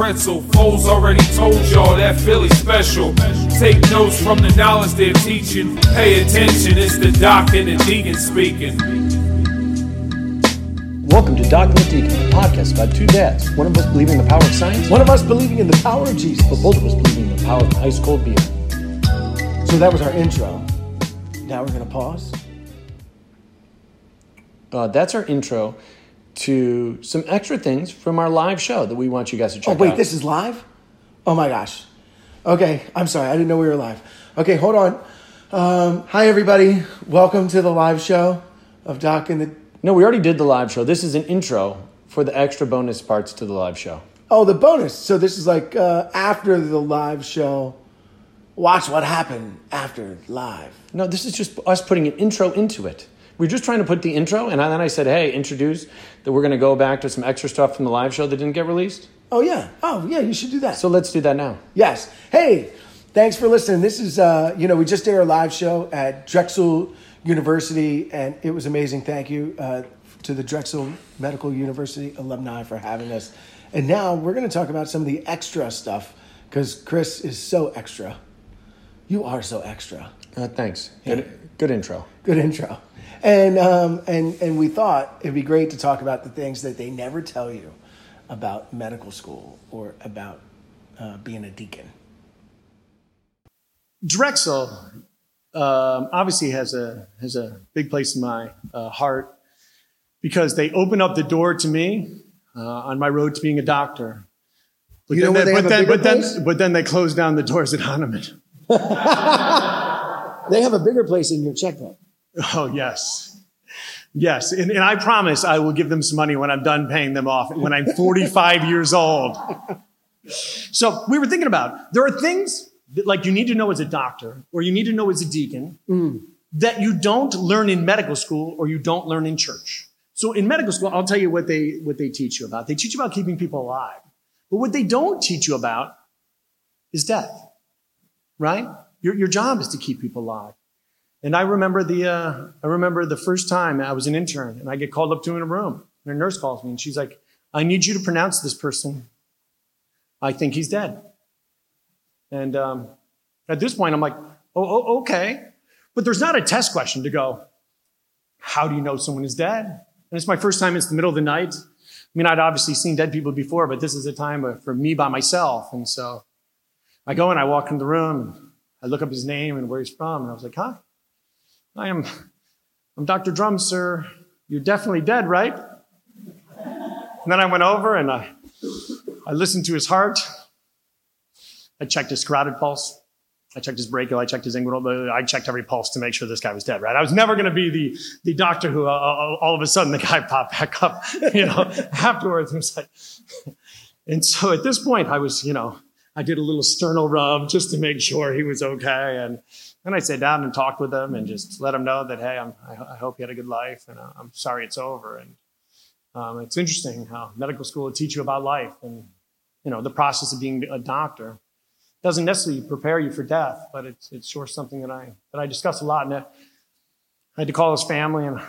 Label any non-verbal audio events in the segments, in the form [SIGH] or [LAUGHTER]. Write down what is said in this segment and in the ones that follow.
pretzel. Foles already told y'all that Philly special. Take notes from the knowledge they're teaching. Pay attention, it's the doc and the deacon speaking. Welcome to Doc and the Deacon, a podcast about two dads. One of us believing in the power of science, One of us believing in the power of Jesus. but both of us believing in the power of ice cold beer. So that was our intro. Now we're going to pause. Uh, that's our intro to some extra things from our live show that we want you guys to check out. Oh, wait, out. this is live? Oh my gosh. Okay, I'm sorry. I didn't know we were live. Okay, hold on. Um, hi, everybody. Welcome to the live show of Doc and the. no, we already did the live show. This is an intro for the extra bonus parts to the live show. Oh, the bonus. So this is like uh, after the live show. Watch what happened after live. No, this is just us putting an intro into it. We're just trying to put the intro, and then I said, hey, introduce that we're going to go back to some extra stuff from the live show that didn't get released. Oh, yeah. Oh, yeah, you should do that. So let's do that now. Yes. Hey, thanks for listening. This is, uh, you know, we just did our live show at Drexel University, and it was amazing. Thank you uh, to the Drexel Medical University alumni for having us. And now we're going to talk about some of the extra stuff because Chris is so extra. You are so extra. Uh, thanks. Good, good intro. Good intro. And, um, and, and we thought it'd be great to talk about the things that they never tell you about medical school or about uh, being a deacon. Drexel um, obviously has a has a big place in my uh, heart because they opened up the door to me uh, on my road to being a doctor. But You then, they but then, but then, but then they closed down the doors at Hahnemann. [LAUGHS] They have a bigger place in your checkbook. Oh yes, yes, and, and I promise I will give them some money when I'm done paying them off when I'm 45 years old. So we were thinking about there are things that like you need to know as a doctor or you need to know as a deacon mm. that you don't learn in medical school or you don't learn in church. So in medical school, I'll tell you what they what they teach you about. They teach you about keeping people alive. But what they don't teach you about is death. Right? Your your job is to keep people alive. And I remember the uh, I remember the first time I was an intern and I get called up to in a room and a nurse calls me and she's like, "I need you to pronounce this person. I think he's dead." And um, at this point, I'm like, "Oh, oh, okay," but there's not a test question to go. How do you know someone is dead? And it's my first time. It's the middle of the night. I mean, I'd obviously seen dead people before, but this is a time for me by myself. And so I go and I walk in the room and I look up his name and where he's from, and I was like, "Hi." I am, I'm Dr. Drum, sir. You're definitely dead, right? And then I went over and I, I listened to his heart. I checked his carotid pulse. I checked his brachial. I checked his inguinal. I checked every pulse to make sure this guy was dead, right? I was never going to be the, the doctor who uh, uh, all of a sudden the guy popped back up, [LAUGHS] you know, afterwards. Was like, and so at this point I was, you know, I did a little sternal rub just to make sure he was okay. And then I sat down and talked with them and just let them know that, hey, I'm, I, I hope you had a good life and uh, I'm sorry it's over. And um, it's interesting how medical school will teach you about life and, you know, the process of being a doctor. Doesn't necessarily prepare you for death, but it's, it's sure something that I, that I discuss a lot. And I had to call his family and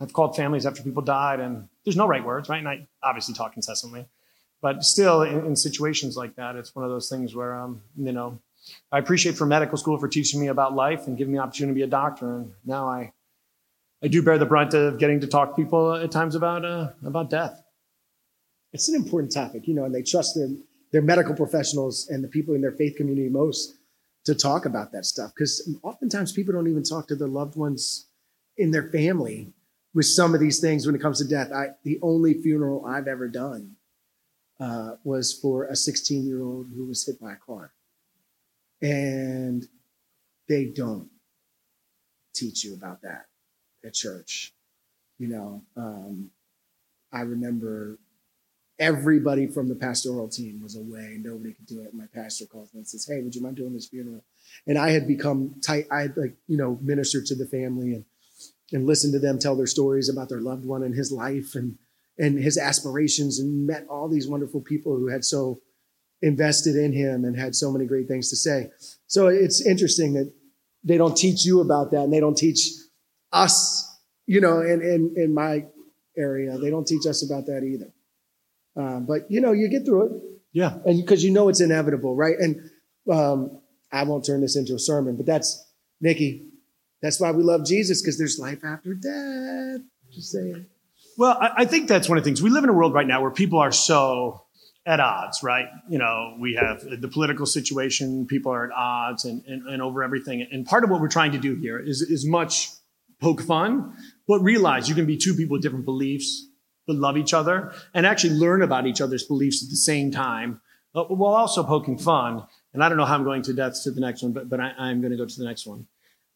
I've called families after people died and there's no right words, right? And I obviously talk incessantly, but still in, in situations like that, it's one of those things where, um, you know, I appreciate for medical school for teaching me about life and giving me the opportunity to be a doctor. And now I, I do bear the brunt of getting to talk to people at times about, uh, about death. it's an important topic, you know, and they trust their, their medical professionals and the people in their faith community most to talk about that stuff. Because oftentimes people don't even talk to their loved ones in their family with some of these things when it comes to death. I, the only funeral I've ever done uh, was for a 16 year old who was hit by a car. And they don't teach you about that at church. You know, um, I remember everybody from the pastoral team was away. Nobody could do it. My pastor calls me and says, Hey, would you mind doing this funeral? And I had become tight. I had like, you know, ministered to the family and, and listened to them tell their stories about their loved one and his life and, and his aspirations and met all these wonderful people who had so invested in him and had so many great things to say. So it's interesting that they don't teach you about that and they don't teach us, you know, in, in, in my area, they don't teach us about that either. Um, but you know, you get through it. Yeah. and because you know it's inevitable, right? And um, I won't turn this into a sermon, but that's Nikki. That's why we love Jesus because there's life after death. Just saying. Well, I, I think that's one of the things. We live in a world right now where people are so at odds, right? You know, we have the political situation, people are at odds and, and, and over everything. And part of what we're trying to do here is, is much poke fun, but realize you can be two people with different beliefs, but love each other and actually learn about each other's beliefs at the same time, while also poking fun. And I don't know how I'm going to death to the next one, but, but I, I'm going to go to the next one,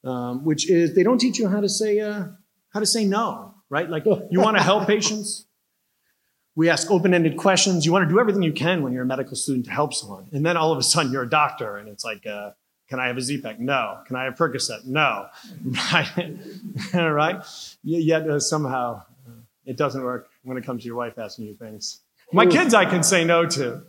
um, which is they don't teach you how to say, uh, how to say no, right? Like you want to help patients. We ask open-ended questions. You want to do everything you can when you're a medical student to help someone. And then all of a sudden you're a doctor and it's like, uh, can I have a Z-Pack? No. Can I have Percocet? No. [LAUGHS] Right? [LAUGHS] right? Yet uh, somehow uh, it doesn't work when it comes to your wife asking you things. My kids I can say no to.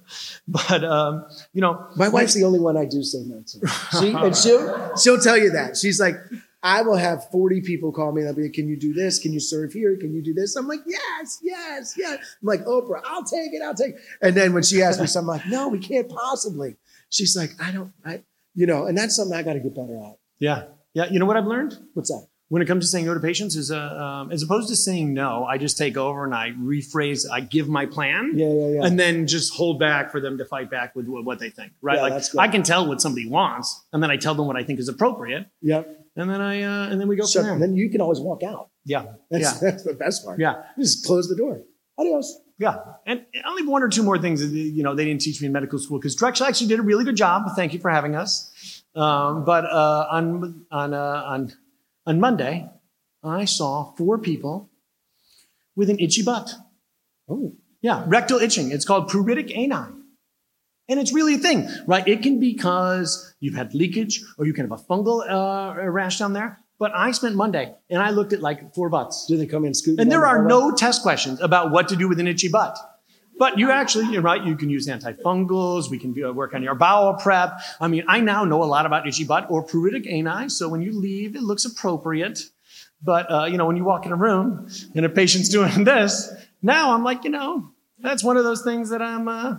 But, um, you know. My wife's the only one I do say no to. [LAUGHS] She, and she'll, she'll tell you that. She's like, I will have 40 people call me and they'll be like, can you do this? Can you serve here? Can you do this? I'm like, yes, yes, yes. I'm like, Oprah, I'll take it. I'll take it. And then when she asks me something, I'm like, no, we can't possibly. She's like, I don't, I, you know, and that's something I got to get better at. Yeah. Yeah. You know what I've learned? What's that? When it comes to saying no to patients is uh, um, as opposed to saying no i just take over and i rephrase i give my plan Yeah, yeah, yeah. and then just hold back for them to fight back with what they think right Yeah, like that's good. i can tell what somebody wants and then i tell them what i think is appropriate Yep. and then i uh, and then we go Shut, from and there then you can always walk out. yeah That's, yeah that's the best part. yeah Just close the door. Adios. yeah and i'll leave one or two more things that you know they didn't teach me in medical school because drexel actually did a really good job thank you for having us um, but uh, on on uh, on on monday i saw four people with an itchy butt Oh, Yeah, rectal itching. It's called pruritus ani. And it's really a thing, right? It can be because you've had leakage or you can have a fungal uh, rash down there. But I spent Monday and I looked at like four butts. do they come in scooting? And there are no test questions about what to do with an itchy butt. But you actually, you're right, you can use antifungals. We can uh, work on your bowel prep. I mean, I now know a lot about itchy butt or pruritus ani. So when you leave, it looks appropriate. But, uh, you know, when you walk in a room and a patient's [LAUGHS] doing this, now I'm like, you know, that's one of those things that I'm, uh,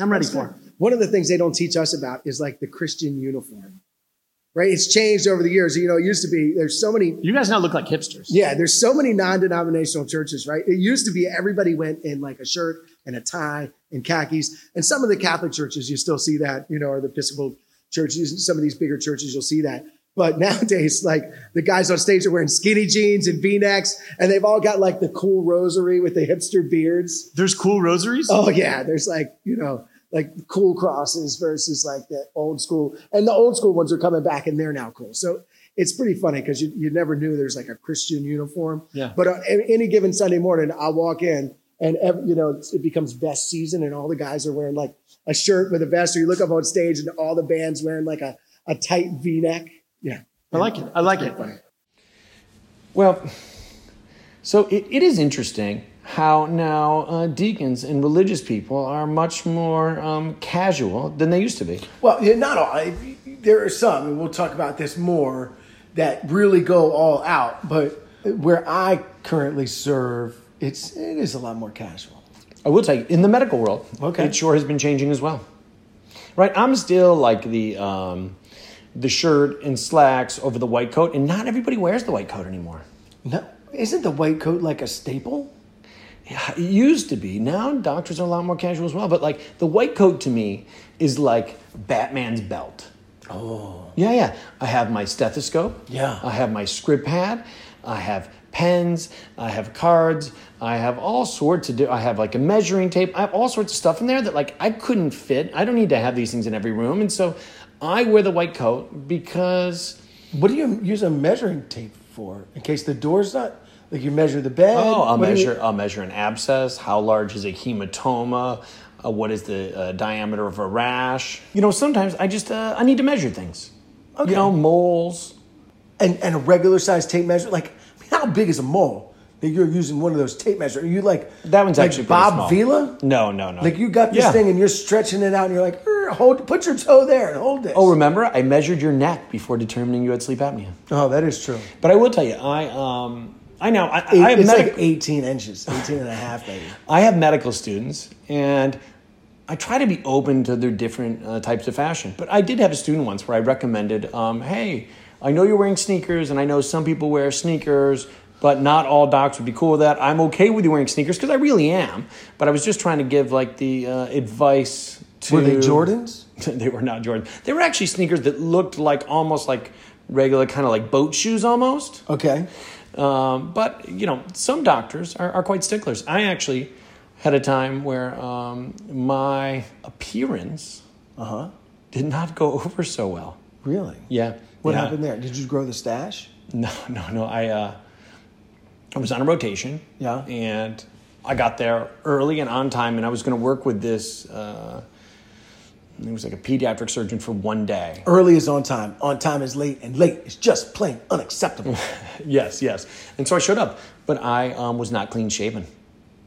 I'm ready for. One of the things they don't teach us about is like the Christian uniform, right? It's changed over the years. You know, it used to be, there's so many You guys now look like hipsters. Yeah, there's so many non-denominational churches, right? It used to be everybody went in like a shirt and a tie and khakis. And some of the Catholic churches, you still see that, you know, or the Episcopal churches, some of these bigger churches, you'll see that. But [LAUGHS] nowadays, like the guys on stage are wearing skinny jeans and V-necks, and they've all got like the cool rosary with the hipster beards. There's cool rosaries. Oh yeah, there's like you know like cool crosses versus like the old school, and the old school ones are coming back, and they're now cool. So it's pretty funny because you, you never knew there's like a Christian uniform. Yeah. But uh, on any given Sunday morning, I'll walk in and ev you know it becomes vest season, and all the guys are wearing like a shirt with a vest, or you look up on stage and all the bands wearing like a a tight V-neck. Yeah, I like it. I like it. funny. Well, so it, it is interesting how now uh, deacons and religious people are much more um, casual than they used to be. Well, yeah, not all. I- There are some, and we'll talk about this more, that really go all out. But where I currently serve, it's it is a lot more casual. I will tell you, in the medical world, Okay. it sure has been changing as well. Right, I'm still like the um, the shirt and slacks over the white coat, and not everybody wears the white coat anymore. No, isn't the white coat like a staple? Yeah, it used to be. Now doctors are a lot more casual as well. But like the white coat to me is like Batman's belt. Oh. Yeah, yeah. I have my stethoscope. Yeah. I have my script pad. I have pens. I have cards. I have all sorts of. Di- I have like a measuring tape. I have all sorts of stuff in there that like I couldn't fit. I don't need to have these things in every room, and so I wear the white coat because. What do you use a measuring tape for? In case the door's not like you measure the bed. Oh, I'll What you- measure. I'll measure an abscess. How large is a hematoma? Uh, what is the uh, diameter of a rash? You know, sometimes I just uh, I need to measure things. Okay. You know, moles. and and a regular size tape measure. Like, how big is a mole? That you're using one of those tape measures. Are you like That one's like actually Bob small. Vila? No, no, no. Like you got this Yeah. thing and you're stretching it out and you're like, "Er, hold, put your toe there and hold this. Oh, remember I measured your neck before determining you had sleep apnea. oh, that is true. But I will tell you, I um I know I, Eight- I have it's medic- like 18 inches, 18 and a half maybe. I have medical students, and I try to be open to their different uh, types of fashion. But I did have a student once where I recommended, um, hey, I know you're wearing sneakers, and I know some people wear sneakers, but not all docs would be cool with that. I'm okay with you wearing sneakers because I really am. But I was just trying to give like the uh, advice to. Were they Jordans? [LAUGHS] they were not Jordans. They were actually sneakers that looked like almost like regular kind of like boat shoes almost. Okay. Um, but you know, some doctors are, are quite sticklers. I actually had a time where um, my appearance Uh huh. did not go [LAUGHS] over so well. Really? Yeah. What Yeah. happened there? Did you grow the stash? [LAUGHS] No, no, no. I uh, I was on a rotation. Yeah. And I got there early and on time, and I was going to work with this. Uh, it was like a pediatric surgeon for one day. Early is on time. On time is late, and late is just plain unacceptable. [LAUGHS] Yes, yes. And so I showed up, but I um, was not clean shaven.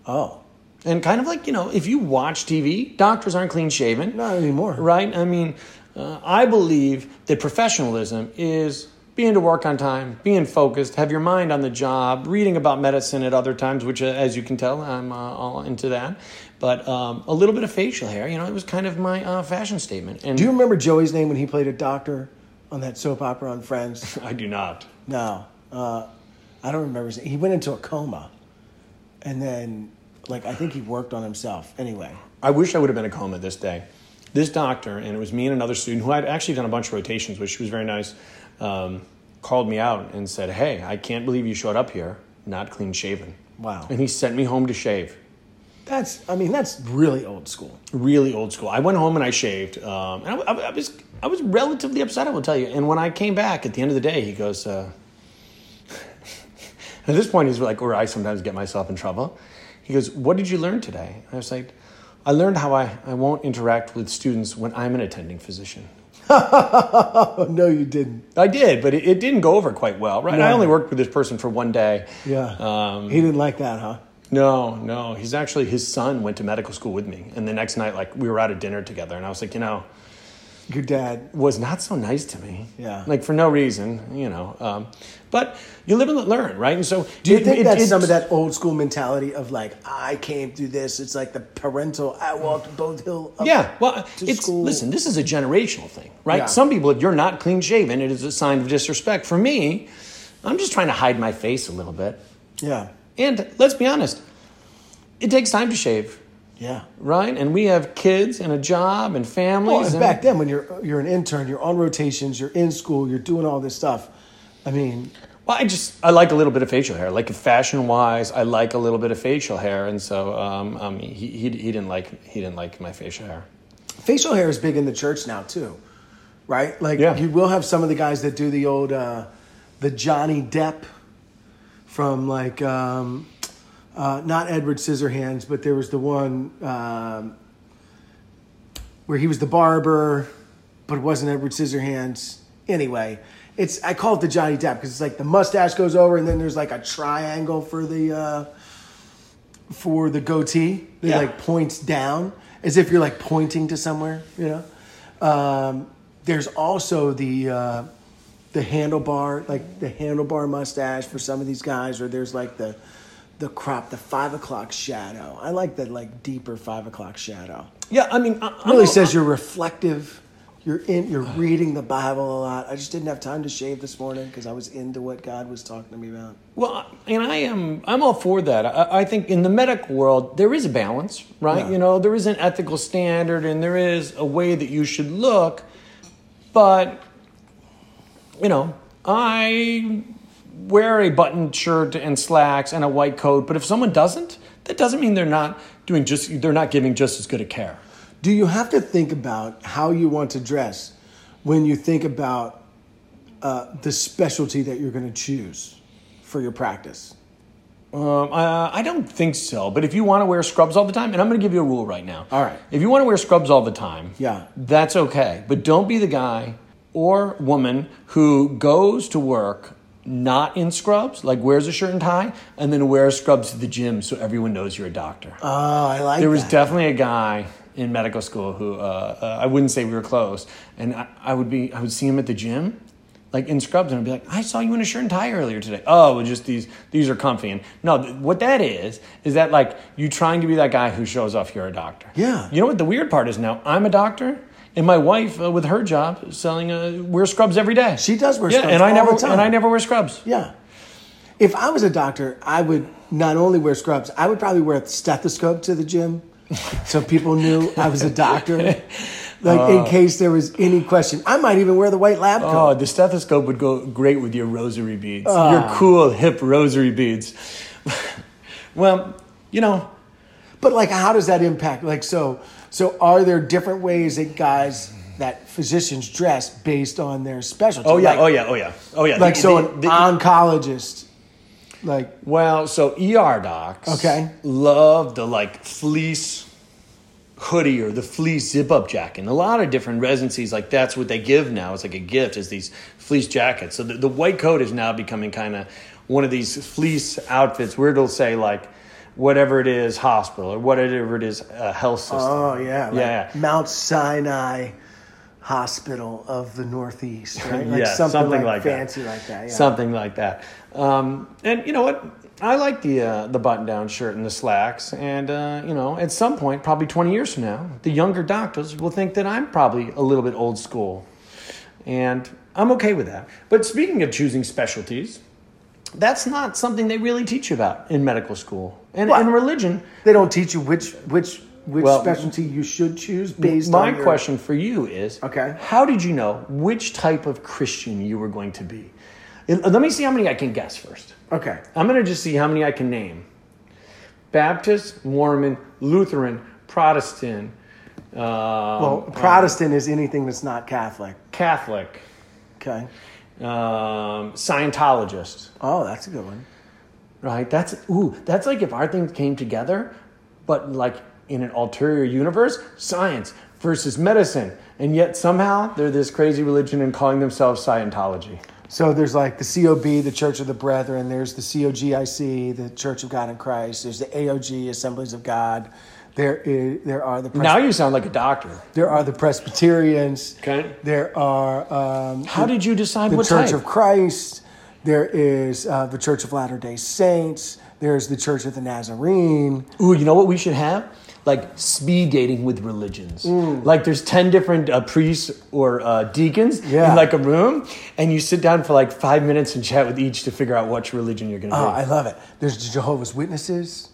oh, And kind of like, you know, if you watch TV, doctors aren't clean shaven. not anymore. Right? I mean, uh, I believe that professionalism is being to work on time, being focused, have your mind on the job, reading about medicine at other times, which, uh, as you can tell, I'm uh, all into that. But um, a little bit of facial hair, you know, it was kind of my uh, fashion statement. And Do you remember Joey's name when he played a doctor on that soap opera on Friends? [LAUGHS] I do not. No, uh, I don't remember. His name. He went into a coma, and then, like, I think he worked on himself. Anyway, I wish I would have been a coma this day. This doctor, and it was me and another student who I'd actually done a bunch of rotations with, she was very nice, um, called me out and said, Hey, I can't believe you showed up here not clean shaven. Wow. And he sent me home to shave. that's. I mean, that's really old school. Really old school. I went home and I shaved. Um, and I, I, I was, I was relatively upset, I will tell you. And when I came back at the end of the day, he goes, uh, [LAUGHS] At this point, he's like, where I sometimes get myself in trouble. He goes, What did you learn today? I was like, I learned how I, I won't interact with students when I'm an attending physician. [LAUGHS] No, you didn't. I did, but it, it didn't go over quite well, right? I only worked with this person for one day. Yeah. Um, he didn't like that, huh? no, no. He's actually, his son went to medical school with me. And the next night, like, we were out at dinner together. And I was like, you know, Your dad. was not so nice to me. Yeah. Like, for no reason, you know. Um, but you live and learn, right? And so. Do you it- think it- that's it's- some of that old school mentality of like I came through this? It's like the parental. I walked both hill. Up Yeah, well, it's school. listen. This is a generational thing, right? Yeah. Some people, if you're not clean shaven, it is a sign of disrespect. For me, I'm just trying to hide my face a little bit. Yeah, And let's be honest, it takes time to shave, yeah. right? And we have kids and a job and Well, families. and and- back then, when you're you're an intern, you're on rotations, you're in school, you're doing all this stuff. I mean, well, I just I like a little bit of facial hair. Like fashion wise, I like a little bit of facial hair, and so um, um, he, he he didn't like he didn't like my facial hair. facial hair is big in the church now too, right? Like Yeah. you will have some of the guys that do the old uh, the Johnny Depp from like um, uh, not Edward Scissorhands, but there was the one um, where he was the barber, but it wasn't Edward Scissorhands. Anyway, it's I call it the Johnny Depp because it's like the mustache goes over and then there's like a triangle for the uh, for the goatee that Yeah. like points down as if you're like pointing to somewhere. You know, um, there's also the uh, the handlebar, like the handlebar mustache for some of these guys, or there's like the the crop, the five o'clock shadow. I like the like deeper five o'clock shadow. Yeah, I mean, I, Really says you're reflective. You're in. You're reading the Bible a lot. I just didn't have time to shave this morning because I was into what God was talking to me about. Well, and I am I'm all for that. I, I think in the medical world there is a balance, right? Yeah. You know, there is an ethical standard and there is a way that you should look, but you know, I wear a buttoned shirt and slacks and a white coat, but if someone doesn't, that doesn't mean they're not doing just they're not giving just as good a care. Do you have to think about how you want to dress when you think about uh, the specialty that you're going to choose for your practice? Um, uh, I don't think so. But if you want to wear scrubs all the time, and I'm going to give you a rule right now. All right. If you want to wear scrubs all the time, Yeah. that's okay. But don't be the guy or woman who goes to work not in scrubs, like wears a shirt and tie, and then wears scrubs to the gym so everyone knows you're a doctor. Oh, I like there was that. definitely a guy in medical school who uh, uh, I wouldn't say we were close, and I, I would be I would see him at the gym, like in scrubs, and I'd be like, I saw you in a shirt and tie earlier today. Oh, well, just these these are comfy. And no, th- what that is is that like you trying to be that guy who shows off you're a doctor. Yeah. You know what the weird part is now? I'm a doctor. And my wife, uh, with her job, selling uh, wears scrubs every day. She does wear yeah, scrubs and I never and I never wear scrubs. Yeah. If I was a doctor, I would not only wear scrubs, I would probably wear a stethoscope to the gym so people knew I was a doctor. [LAUGHS] Like in case there was any question. I might even wear the white lab coat. Oh, the stethoscope would go great with your rosary beads. Ah. Your cool, hip rosary beads. [LAUGHS] well, you know, But like how does that impact? Like so so are there different ways that guys that physicians dress based on their specialty? oh yeah, Like- oh yeah, oh yeah, oh yeah. Like The- so the- an the- oncologist like Well, so ER docs Okay. love the like fleece hoodie or the fleece zip up jacket. And a lot of different residencies, like that's what they give now. It's like a gift, is these fleece jackets. So the, the white coat is now becoming kind of one of these fleece outfits where it'll say like whatever it is hospital or whatever it is uh, health system. Oh yeah, like Yeah. Mount Sinai Hospital of the Northeast, right? [LAUGHS] Like yeah, something, like, that. fancy like that. Yeah. Something like that. Um, and you know what? I like the uh, the button down shirt and the slacks. And uh, you know, at some point, probably twenty years from now, the younger doctors will think that I'm probably a little bit old school, and I'm okay with that. But speaking of choosing specialties. That's not something they really teach you about in medical school. And What? in religion, They don't teach you which which which Well, specialty you should choose based my on my question for you is Okay. how did you know which type of Christian you were going to be? Let me see how many I can guess first. Okay. I'm going to just see how many I can name Baptist, Mormon, Lutheran, Protestant, uh, Well, Protestant is anything that's not Catholic. Catholic, Okay. Um, Scientologist, Oh, that's a good one. right? That's, ooh, that's like if our things came together, but like in an ulterior universe, science versus medicine. And yet somehow they're this crazy religion and calling themselves Scientology. So there's like the COB, the Church of the Brethren. There's the COGIC, the Church of God in Christ. There's the AOG, Assemblies of God. There is, there are the Pres- Now you sound like a doctor. there are the Presbyterians. Okay. There are um, How did you decide the what Church type? of Christ. There is uh, the Church of Latter Day Saints. There's the Church of the Nazarene. Ooh, you know what we should have? Like speed dating with religions. Like there's 10 different uh, priests or uh, deacons Yeah. in like a room, and you sit down for like five minutes and chat with each to figure out which religion you're going to Oh, be. I love it. There's the Jehovah's Witnesses.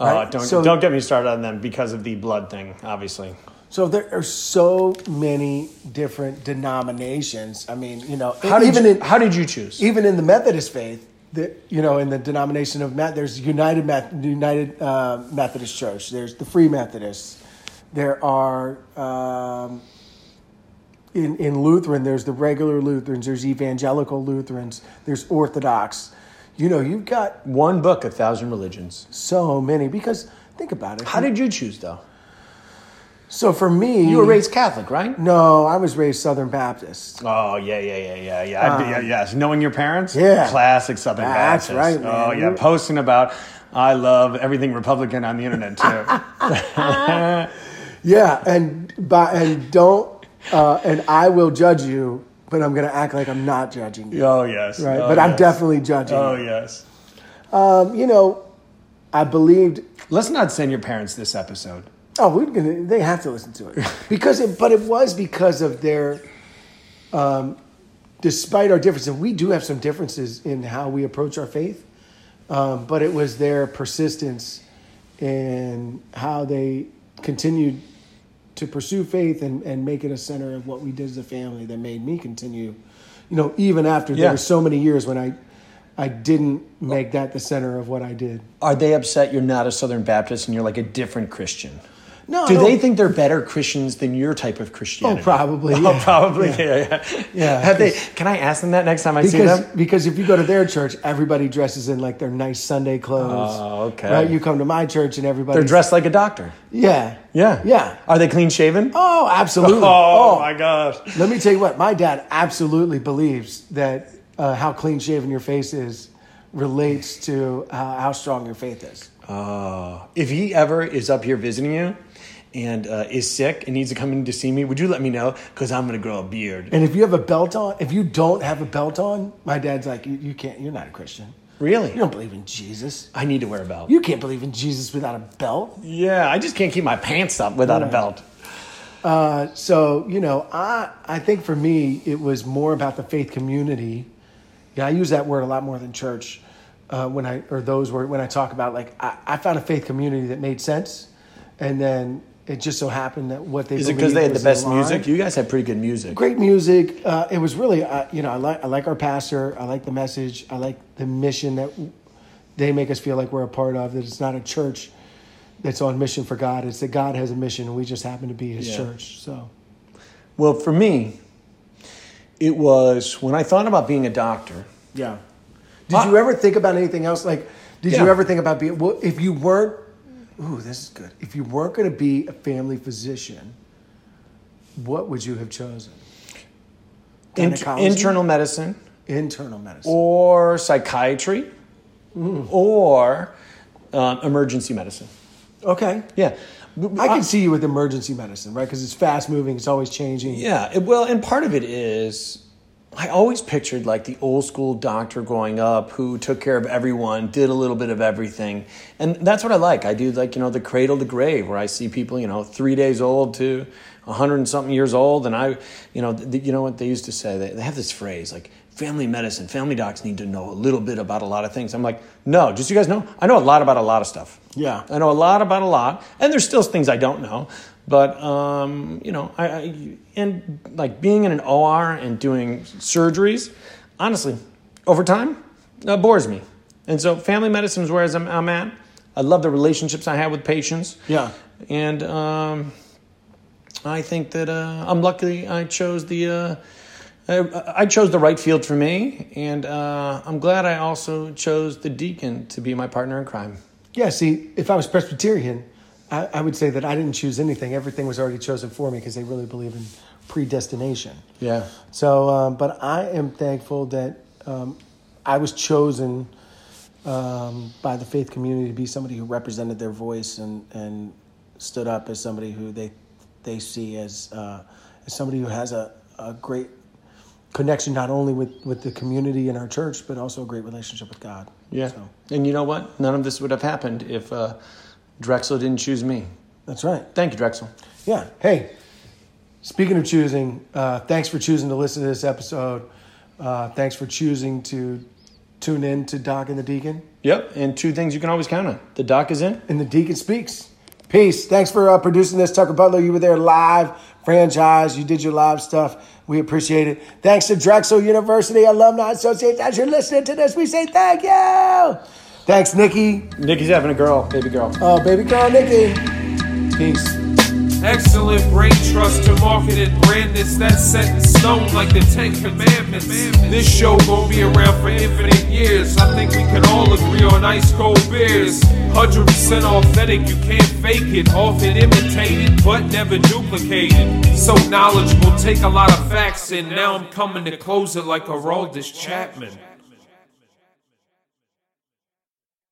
Uh, don't, So- don't get me started on them because of the blood thing, obviously. So there are so many different denominations. I mean, you know, How did, even you, in how did you choose? even in the Methodist faith, the, you know, in the denomination of Met, there's United United uh, Methodist Church. There's the Free Methodists. There are um, in in Lutheran. There's the regular Lutherans. There's evangelical Lutherans. There's Orthodox. You know, you've got One book, A Thousand Religions. so many because think about it. How did you choose, though? so for me, You were raised Catholic, right? No, I was raised Southern Baptist. Oh yeah, yeah, yeah, yeah, yeah. I- yeah yes, knowing your parents. yeah. classic Southern That's Baptist. right, man. Oh yeah, posting about I love everything Republican on the internet too. [LAUGHS] Yeah, and by and don't uh, and I will judge you, but I'm going to act like I'm not judging you, oh yes, right? Oh, but I'm definitely judging. Oh you. yes. Um, you know, I believed. Let's not send your parents this episode. Oh, we're gonna. They have to listen to it because, it, but it was because of their. Um, despite our differences, we do have some differences in how we approach our faith, um, but it was their persistence in how they continued to pursue faith and, and make it a center of what we did as a family that made me continue. You know, even after Yeah. there were so many years when I, I didn't make that the center of what I did. Are they upset you're not a Southern Baptist and you're like a different Christian? No, Do they think they're better Christians than your type of Christianity? Oh, probably, Oh, yeah. probably. Yeah, yeah. Yeah, Have they? Can I ask them that next time I see them? because if you go to their church, everybody dresses in like their nice Sunday clothes. Oh, okay. Right? You come to my church and everybody They're dressed like a doctor. Yeah. Yeah. Yeah. Are they clean shaven? Oh, absolutely. [LAUGHS] Oh, my gosh. Let me tell you what. My dad absolutely believes that uh, how clean shaven your face is relates to uh, how strong your faith is. Uh, if he ever is up here visiting you and uh, is sick and needs to come in to see me, would you let me know? Because I'm going to grow a beard. And if you have a belt on, if you don't have a belt on, my dad's like, you, you can't. You're not a Christian. Really? You don't believe in Jesus. I need to wear a belt. You can't believe in Jesus without a belt. yeah, I just can't keep my pants up without a belt. Uh, so you know, I I think for me it was more about the faith community. Yeah, I use that word a lot more than church uh, when I or those word when I talk about like I, I found a faith community that made sense, and then it just so happened that what they Is it because they had the best music? You guys had pretty good music. Great music. Uh, it was really, uh, you know, I like I like our pastor. I like the message. I like the mission that they make us feel like we're a part of. That it's not a church that's on mission for God. It's that God has a mission, and we just happen to be His Yeah. church. So Well, for me, it was when I thought about being a doctor. yeah. Did you ever think about anything else? Like, did you ever think about being? Well, if you weren't, ooh, this is good. If you weren't going to be a family physician, what would you have chosen? In- internal medicine internal medicine. or psychiatry Mm. or um, emergency medicine. okay. Yeah. I can see you with emergency medicine, right? Because it's fast moving, it's always changing. Yeah, well, and part of it is I always pictured like the old school doctor growing up who took care of everyone, did a little bit of everything. And that's what I like. I do like, you know, the cradle to grave where I see people, you know, three days old to a hundred and something years old. And I, you know, th- you know what they used to say? They, they have this phrase like, family medicine, family docs need to know a little bit about a lot of things. I'm like, no, just so you guys know, I know a lot about a lot of stuff. Yeah. I know a lot about a lot, and there's still things I don't know. But um, you know, I, I and like being in an OR and doing surgeries, honestly, over time, uh, bores me. And so, family medicine is where I'm, I'm at. I love the relationships I have with patients. Yeah. and um, I think that uh, I'm lucky I chose the. Uh, I, I chose the right field for me, and uh, I'm glad I also chose the deacon to be my partner in crime. Yeah, see, if I was Presbyterian, I, I would say that I didn't choose anything. Everything was already chosen for me because they really believe in predestination. Yeah. So, um, but I am thankful that um, I was chosen um, by the faith community to be somebody who represented their voice and, and stood up as somebody who they they see as uh, as somebody who has a, a great connection not only with, with the community in our church but also a great relationship with God. Yeah. So, And you know what? None of this would have happened if uh, Drexel didn't choose me. that's right. Thank you, Drexel. Yeah. Hey, speaking of choosing, uh, thanks for choosing to listen to this episode. Uh, thanks for choosing to tune in to Doc and the Deacon. Yep. And two things you can always count on the doc is in. And the Deacon speaks. Peace. Thanks for uh, producing this, Tucker Butler. You were there live, franchise. You did your live stuff. We appreciate it. Thanks to Drexel University Alumni Association. As you're listening to this, we say thank you. Thanks, Nikki. Nikki's having a girl, baby girl. Oh, baby girl, Nikki. Peace. Excellent brain trust to marketed brand this that's set in stone like the Ten Commandments. This show gon' be around for infinite years. I think we can all agree on ice cold beers. 100% authentic, you can't fake it. Often imitated, but never duplicated. So knowledgeable, take a lot of facts in. Now I'm coming to close it like a Chapman.